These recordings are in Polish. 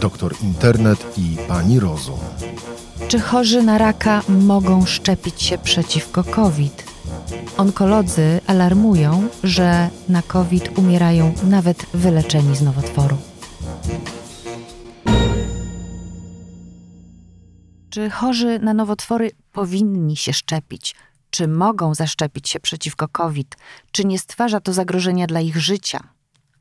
doktor Internet i pani Rozum. Czy chorzy na raka mogą szczepić się przeciwko COVID? Onkolodzy alarmują, że na COVID umierają nawet wyleczeni z nowotworu. Czy chorzy na nowotwory powinni się szczepić? Czy mogą zaszczepić się przeciwko COVID? Czy nie stwarza to zagrożenia dla ich życia?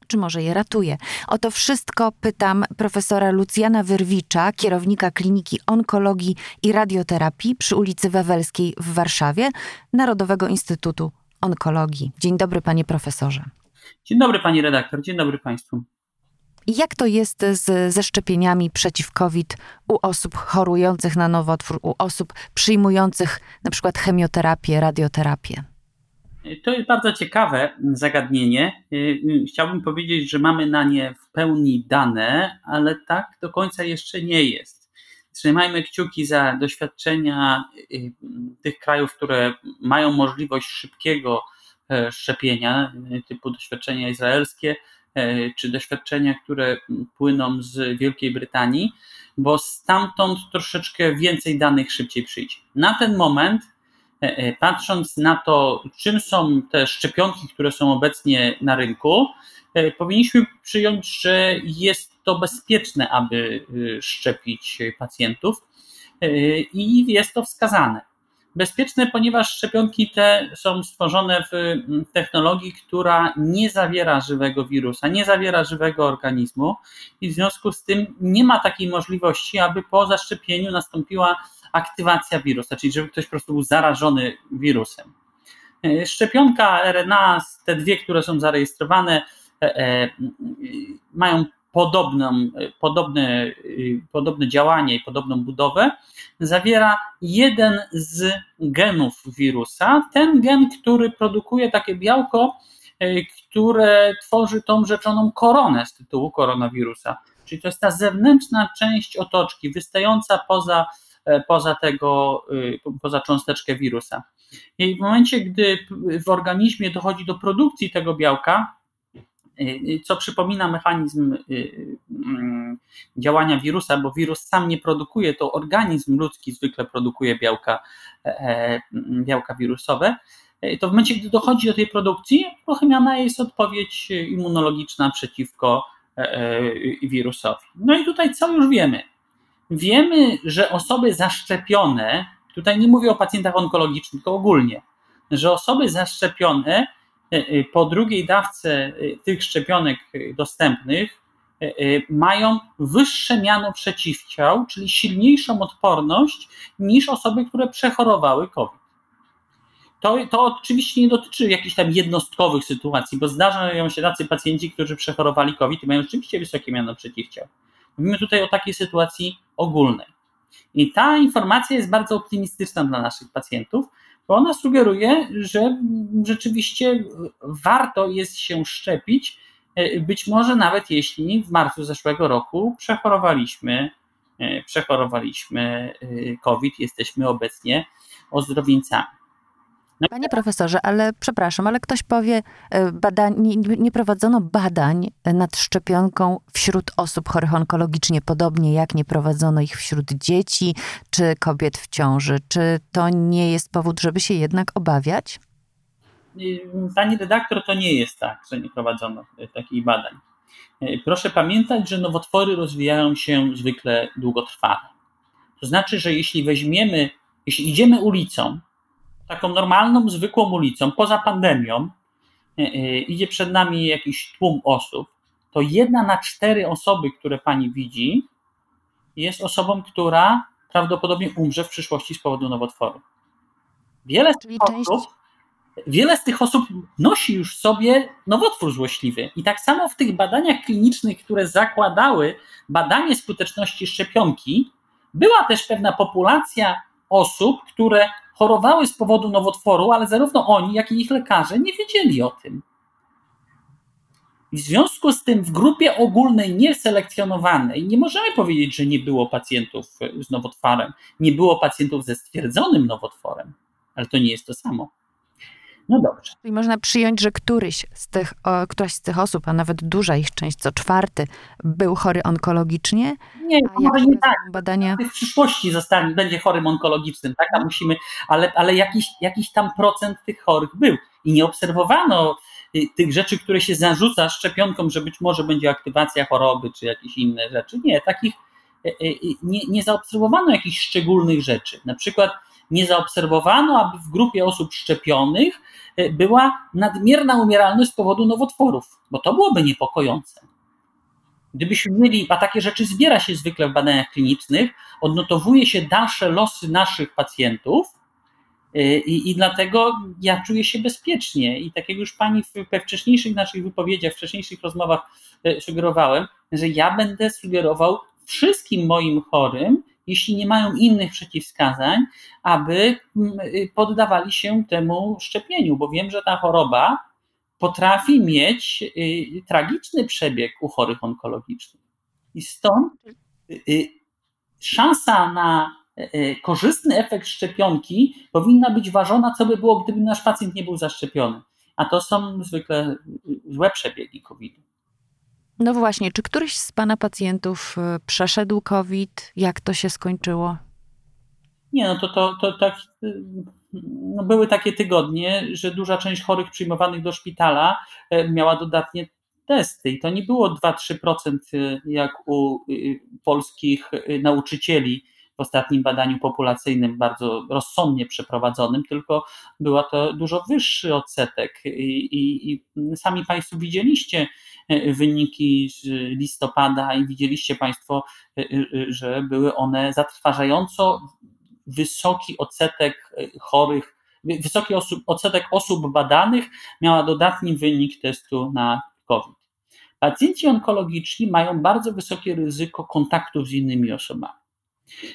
Czy może je ratuje? O to wszystko pytam profesora Lucjana Wyrwicza, kierownika Kliniki Onkologii i Radioterapii przy ulicy Wawelskiej w Warszawie, Narodowego Instytutu Onkologii. Dzień dobry, panie profesorze. Dzień dobry, pani redaktor. Dzień dobry państwu. Jak to jest z, ze szczepieniami przeciw COVID u osób chorujących na nowotwór, u osób przyjmujących na przykład chemioterapię, radioterapię? To jest bardzo ciekawe zagadnienie. Chciałbym powiedzieć, że mamy na nie w pełni dane, ale tak do końca jeszcze nie jest. Trzymajmy kciuki za doświadczenia y, tych krajów, które mają możliwość szybkiego e, szczepienia, typu doświadczenia izraelskie, E, czy doświadczenia, które płyną z Wielkiej Brytanii, bo stamtąd troszeczkę więcej danych szybciej przyjdzie. Na ten moment, patrząc na to, czym są te szczepionki, które są obecnie na rynku, powinniśmy przyjąć, że jest to bezpieczne, aby szczepić pacjentów i jest to wskazane. Bezpieczne, ponieważ szczepionki te są stworzone w technologii, która nie zawiera żywego wirusa, nie zawiera żywego organizmu i w związku z tym nie ma takiej możliwości, aby po zaszczepieniu nastąpiła aktywacja wirusa, czyli żeby ktoś po prostu był zarażony wirusem. E, szczepionka RNA, te dwie, które są zarejestrowane, e, e, mają podobną, podobne, podobne działanie i podobną budowę, zawiera jeden z genów wirusa, ten gen, który produkuje takie białko, które tworzy tą rzeczoną koronę z tytułu koronawirusa. Czyli to jest ta zewnętrzna część otoczki, wystająca poza, poza tego, e, poza cząsteczkę wirusa. I w momencie, gdy w organizmie dochodzi do produkcji tego białka, Y, co przypomina mechanizm mm, działania wirusa, bo wirus sam nie produkuje, to organizm ludzki zwykle produkuje białka, e, e, białka wirusowe. To w momencie, gdy dochodzi do tej produkcji, uruchamiana jest odpowiedź immunologiczna przeciwko e, wirusowi. No i tutaj co już wiemy? Wiemy, że osoby zaszczepione, tutaj nie mówię o pacjentach onkologicznych, tylko ogólnie, że osoby zaszczepione E, e, po drugiej dawce e, tych szczepionek dostępnych mają wyższe miano przeciwciał, czyli silniejszą odporność niż osoby, które przechorowały COVID. To, to oczywiście nie dotyczy jakichś tam jednostkowych sytuacji, bo zdarzają się tacy pacjenci, którzy przechorowali COVID i mają rzeczywiście wysokie miano przeciwciał. Mówimy tutaj o takiej sytuacji ogólnej. I ta informacja jest bardzo optymistyczna dla naszych pacjentów, bo ona sugeruje, że rzeczywiście warto jest się szczepić, być może nawet jeśli w marcu zeszłego roku przechorowaliśmy, przechorowaliśmy e, COVID, jesteśmy obecnie ozdrowieńcami. Panie profesorze, ale przepraszam, ale ktoś powie, e, badań, nie, nie, prowadzono badań nad szczepionką wśród osób chorych onkologicznie, podobnie jak nie prowadzono ich wśród dzieci czy kobiet w ciąży. Czy to nie jest powód, żeby się jednak obawiać? Pani redaktor, to nie jest tak, że nie prowadzono takich badań. E, proszę pamiętać, że nowotwory rozwijają się zwykle długotrwale. To znaczy, że jeśli weźmiemy, jeśli idziemy ulicą, taką normalną, zwykłą ulicą, poza pandemią, e, e, idzie przed nami jakiś tłum osób, to jedna na cztery osoby, które pani widzi, jest osobą, która prawdopodobnie umrze w przyszłości z powodu nowotworu. Wiele z, tych osób, wiele z tych osób nosi już sobie nowotwór złośliwy. I tak samo w tych badaniach klinicznych, które zakładały badanie skuteczności szczepionki, była też pewna populacja osób, które chorowały z powodu nowotworu, ale zarówno oni, jak i ich lekarze nie wiedzieli o tym. W związku z tym w grupie ogólnej nieselekcjonowanej nie możemy powiedzieć, że nie było pacjentów z nowotworem, nie było pacjentów ze stwierdzonym nowotworem, ale to nie jest to samo. No dobrze. Czyli można przyjąć, że któryś z tych, o, któraś z tych osób, a nawet duża ich część, co czwarty, był chory onkologicznie? Nie, a może nie tak. badania? W przyszłości zostanie, będzie chorym onkologicznym, tak? A musimy, ale, ale jakiś, jakiś tam procent tych chorych był. I nie obserwowano y, tych rzeczy, które się zarzuca szczepionkom, że być może będzie aktywacja choroby, czy jakieś inne rzeczy. Nie, takich y, y, nie, nie zaobserwowano jakichś szczególnych rzeczy. Na przykład nie zaobserwowano, aby w grupie osób szczepionych e, była nadmierna umieralność z powodu nowotworów, bo to byłoby niepokojące. Gdybyśmy mieli, a takie rzeczy zbiera się zwykle w badaniach klinicznych, odnotowuje się dalsze losy naszych pacjentów e, i, i dlatego ja czuję się bezpiecznie. I tak jak już pani we wcześniejszych naszych wypowiedziach, wcześniejszych rozmowach e, sugerowałem, że ja będę sugerował wszystkim moim chorym, jeśli nie mają innych przeciwwskazań, aby mm, y, poddawali się temu szczepieniu, bo wiem, że ta choroba potrafi mieć y, tragiczny przebieg u chorych onkologicznych. I stąd y, szansa na korzystny efekt szczepionki powinna być ważona, co by było, gdyby nasz pacjent nie był zaszczepiony. A to są zwykle złe przebiegi COVID-u. No właśnie, czy któryś z Pana pacjentów y, przeszedł COVID? Jak to się skończyło? Nie, no to, to, to tak. Y, no były takie tygodnie, że duża część chorych przyjmowanych do szpitala e, miała dodatnie testy. I to nie było 2-3% y, jak u polskich nauczycieli w ostatnim badaniu populacyjnym, bardzo rozsądnie przeprowadzonym, tylko była to dużo wyższy odsetek. I, i, i sami Państwo widzieliście wyniki z listopada i widzieliście Państwo, e, e, że były one zatrważająco wysoki odsetek chorych, wysoki osób, odsetek osób badanych miała dodatni wynik testu na COVID. Pacjenci onkologiczni mają bardzo wysokie ryzyko kontaktów z innymi osobami.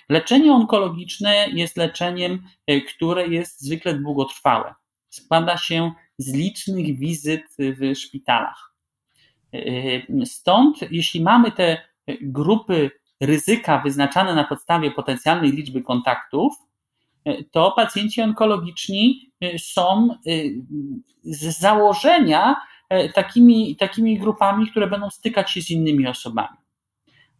Leczenie onkologiczne jest leczeniem, e, które jest zwykle długotrwałe. Składa się z licznych wizyt w szpitalach. E, stąd, jeśli mamy te grupy ryzyka wyznaczane na podstawie potencjalnej liczby kontaktów, e, to pacjenci onkologiczni są z założenia takimi, takimi grupami, które będą stykać się z innymi osobami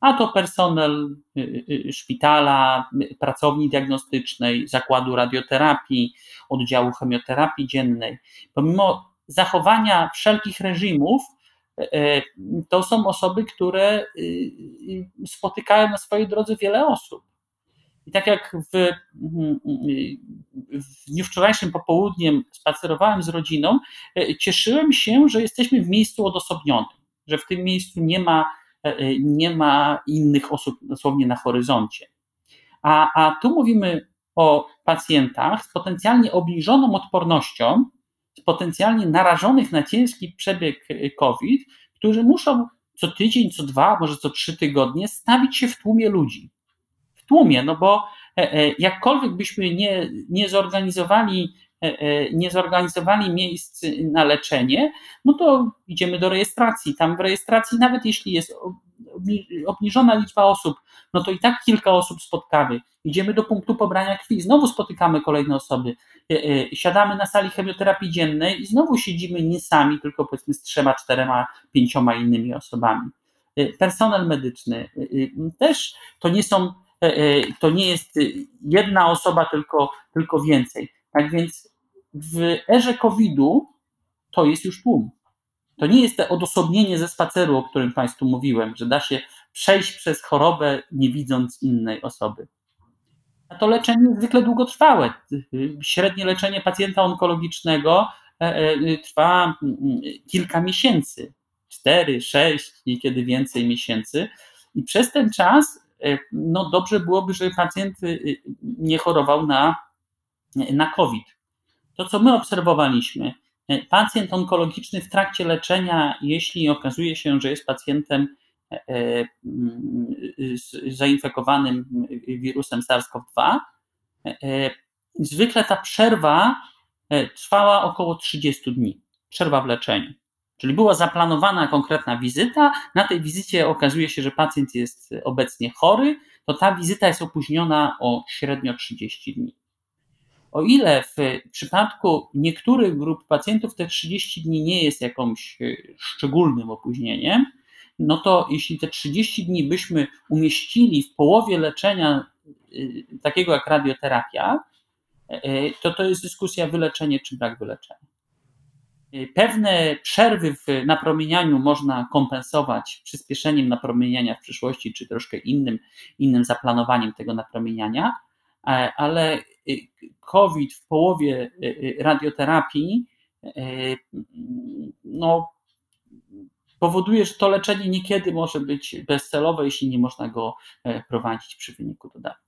a to personel y, y, szpitala, pracowni diagnostycznej, zakładu radioterapii, oddziału chemioterapii dziennej. Pomimo zachowania wszelkich reżimów, to są osoby, które y, spotykają na swojej drodze wiele osób. I tak jak w, w dniu wczorajszym popołudniem spacerowałem z rodziną, e, cieszyłem się, że jesteśmy w miejscu odosobnionym, że w tym miejscu nie ma E, e, nie ma innych osób dosłownie na horyzoncie. A, a tu mówimy o pacjentach z potencjalnie obniżoną odpornością, potencjalnie narażonych na ciężki przebieg e, COVID, którzy muszą co tydzień, co dwa, może co trzy tygodnie stawić się w tłumie ludzi. W tłumie, no bo jakkolwiek byśmy nie, nie zorganizowali E, e, nie zorganizowali miejsc na leczenie, no to idziemy do rejestracji. Tam w rejestracji, nawet jeśli jest obniżona liczba osób, no to i tak kilka osób spotkamy. Idziemy do punktu pobrania krwi, znowu spotykamy kolejne osoby. E, siadamy na sali chemioterapii dziennej i znowu siedzimy nie sami, tylko powiedzmy z trzema, czterema, pięcioma innymi osobami. Personel medyczny też to nie są, to nie jest jedna osoba, tylko, tylko więcej. Tak więc w erze COVID-u to jest już tłum. To nie jest to odosobnienie ze spaceru, o którym Państwu mówiłem, że da się przejść przez chorobę, nie widząc innej osoby. A to leczenie jest zwykle długotrwałe. Średnie leczenie pacjenta onkologicznego e, e, trwa mm, kilka miesięcy, cztery, sześć, niekiedy więcej miesięcy. I przez ten czas e, no dobrze byłoby, żeby pacjent nie chorował na, na COVID. To, co my obserwowaliśmy, e, pacjent onkologiczny w trakcie leczenia, jeśli okazuje się, że jest pacjentem e, e, zainfekowanym wirusem SARS-CoV-2, zwykle ta przerwa trwała około 30 dni. Przerwa w leczeniu. Czyli była zaplanowana konkretna wizyta, na tej wizycie okazuje się, że pacjent jest obecnie chory, to ta wizyta jest opóźniona o średnio 30 dni. O ile w przypadku niektórych grup pacjentów te 30 dni nie jest jakimś szczególnym opóźnieniem, no to jeśli te 30 dni byśmy umieścili w połowie leczenia takiego jak radioterapia, to to jest dyskusja wyleczenie czy brak wyleczenia. Pewne przerwy w napromienianiu można kompensować przyspieszeniem napromieniania w przyszłości, czy troszkę innym, innym zaplanowaniem tego napromieniania, ale COVID w połowie radioterapii no, powoduje, że to leczenie niekiedy może być bezcelowe, jeśli nie można go prowadzić przy wyniku dodatnim.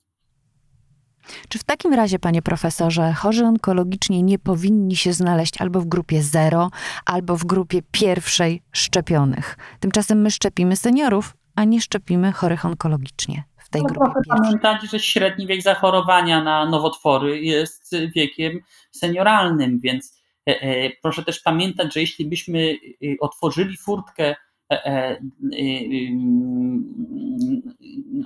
Czy w takim razie, panie profesorze, chorzy onkologiczni nie powinni się znaleźć albo w grupie zero, albo w grupie pierwszej szczepionych? Tymczasem my szczepimy seniorów, a nie szczepimy chorych onkologicznie w tej no, grupie. Proszę pamiętać, że średni wiek zachorowania na nowotwory jest wiekiem senioralnym, więc e, e, proszę też pamiętać, że jeśli byśmy e, otworzyli furtkę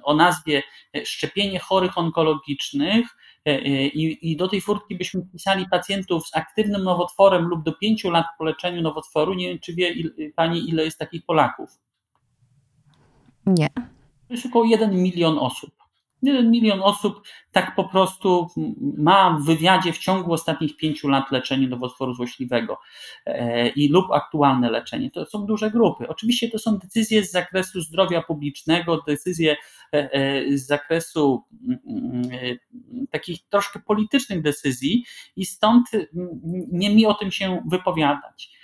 o nazwie szczepienie chorych onkologicznych i, i do tej furtki byśmy wpisali pacjentów z aktywnym nowotworem lub do 5 lat po leczeniu nowotworu. Nie wiem, czy wie Pani, ile jest takich Polaków? Nie. To jest około 1 milion osób. 1 milion osób tak po prostu ma w wywiadzie w ciągu ostatnich pięciu lat leczenie nowotworu złośliwego e, i lub aktualne leczenie. To są duże grupy. Oczywiście to są decyzje z zakresu zdrowia publicznego, decyzje e, e, z zakresu takich troszkę politycznych decyzji i stąd nie mi o tym się wypowiadać.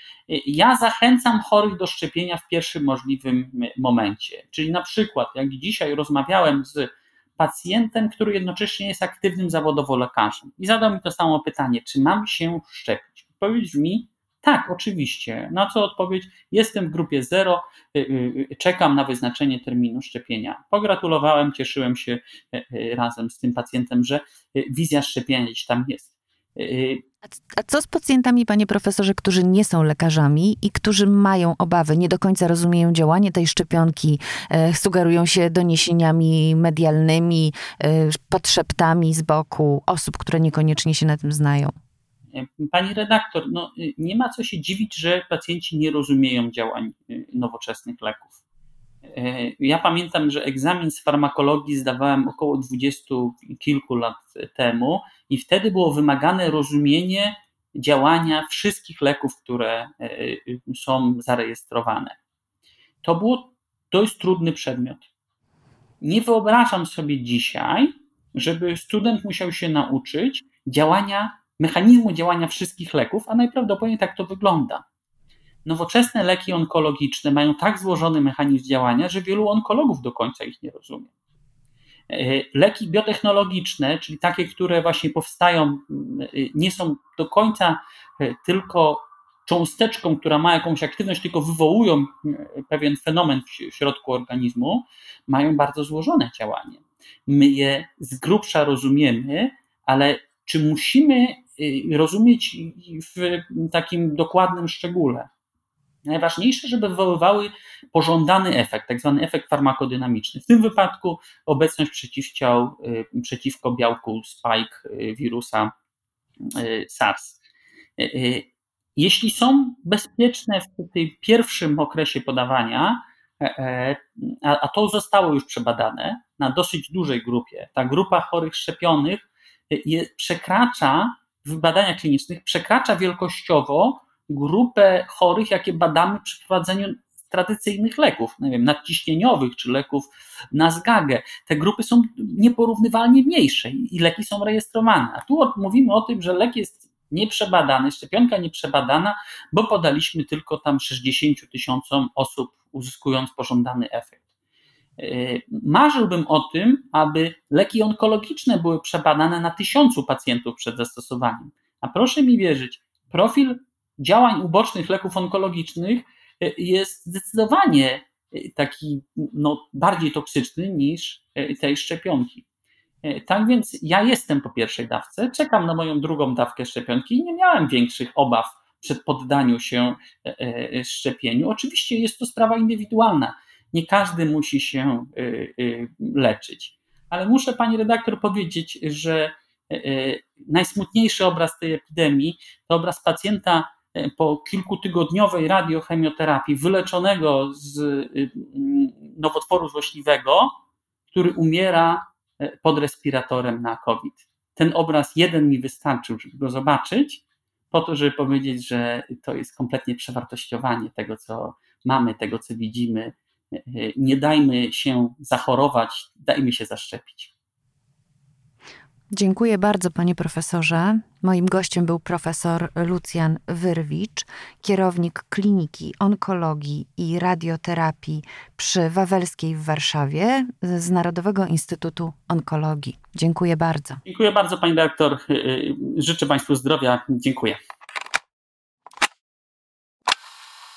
Ja zachęcam chorych do szczepienia w pierwszym możliwym momencie. Czyli na przykład, jak dzisiaj rozmawiałem z pacjentem, który jednocześnie jest aktywnym zawodowo lekarzem i zadał mi to samo pytanie, czy mam się szczepić? Odpowiedź mi tak, oczywiście. Na co odpowiedź? Jestem w grupie 0, y, y, czekam na wyznaczenie terminu szczepienia. Pogratulowałem, cieszyłem się y, razem z tym pacjentem, że wizja szczepienia gdzieś tam jest. A co z pacjentami, panie profesorze, którzy nie są lekarzami i którzy mają obawy, nie do końca rozumieją działanie tej szczepionki, e, sugerują się doniesieniami medialnymi, e, podszeptami z boku osób, które niekoniecznie się na tym znają? Pani redaktor, no, nie ma co się dziwić, że pacjenci nie rozumieją działań nowoczesnych leków. E, ja pamiętam, że egzamin z farmakologii zdawałem około dwudziestu kilku lat temu i wtedy było wymagane rozumienie działania wszystkich leków, które e, są zarejestrowane. To było dość trudny przedmiot. Nie wyobrażam sobie dzisiaj, żeby student musiał się nauczyć działania, mechanizmu działania wszystkich leków, a najprawdopodobniej tak to wygląda nowoczesne leki onkologiczne mają tak złożony mechanizm działania, że wielu onkologów do końca ich nie rozumie. E, leki biotechnologiczne, czyli takie, które właśnie powstają, e, nie są do końca e, tylko cząsteczką, która ma jakąś aktywność, tylko wywołują pewien fenomen w środku organizmu, mają bardzo złożone działanie. My je z grubsza rozumiemy, ale czy musimy rozumieć w takim dokładnym szczególe? Najważniejsze, żeby wywoływały pożądany efekt, tak zwany efekt farmakodynamiczny. W tym wypadku obecność przeciwciał y, przeciwko białku spike y, wirusa y, SARS. Jeśli są bezpieczne w tym pierwszym okresie podawania, e, e, a to zostało już przebadane na dosyć dużej grupie, ta grupa chorych szczepionych przekracza w badaniach klinicznych, przekracza wielkościowo grupę chorych, jakie badamy przy prowadzeniu tradycyjnych leków, nie wiem, nadciśnieniowych czy leków na zgagę. Te grupy są nieporównywalnie mniejsze i leki są rejestrowane. A tu mówimy o tym, że lek jest nieprzebadany, szczepionka nieprzebadana, bo podaliśmy tylko tam 60 tysiącom osób, uzyskując pożądany efekt. Yy, marzyłbym o tym, aby leki onkologiczne były przebadane na tysiącu pacjentów przed zastosowaniem. A proszę mi wierzyć, profil działań ubocznych leków onkologicznych e, jest zdecydowanie e, taki no, bardziej toksyczny niż e, tej szczepionki. Tak więc ja jestem po pierwszej dawce, czekam na moją drugą dawkę szczepionki i nie miałem większych obaw przed poddaniu się szczepieniu. Oczywiście jest to sprawa indywidualna. Nie każdy musi się leczyć. Ale muszę pani redaktor powiedzieć, że najsmutniejszy obraz tej epidemii to obraz pacjenta po kilkutygodniowej radiochemioterapii, wyleczonego z nowotworu złośliwego, który umiera pod respiratorem na COVID. Ten obraz jeden mi wystarczył, żeby go zobaczyć, po to, żeby powiedzieć, że to jest kompletnie przewartościowanie tego, co mamy, tego, co widzimy. Nie dajmy się zachorować, dajmy się zaszczepić. Dziękuję bardzo, panie profesorze. Moim gościem był profesor Lucjan Wyrwicz, kierownik Kliniki Onkologii i Radioterapii przy Wawelskiej w Warszawie z Narodowego Instytutu Onkologii. Dziękuję bardzo. Dziękuję bardzo, pani dyrektor. Życzę państwu zdrowia. Dziękuję.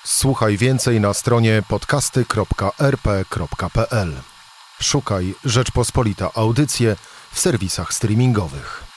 Słuchaj więcej na stronie podcasty.rp.pl. Szukaj Rzeczpospolita Audycje w serwisach streamingowych.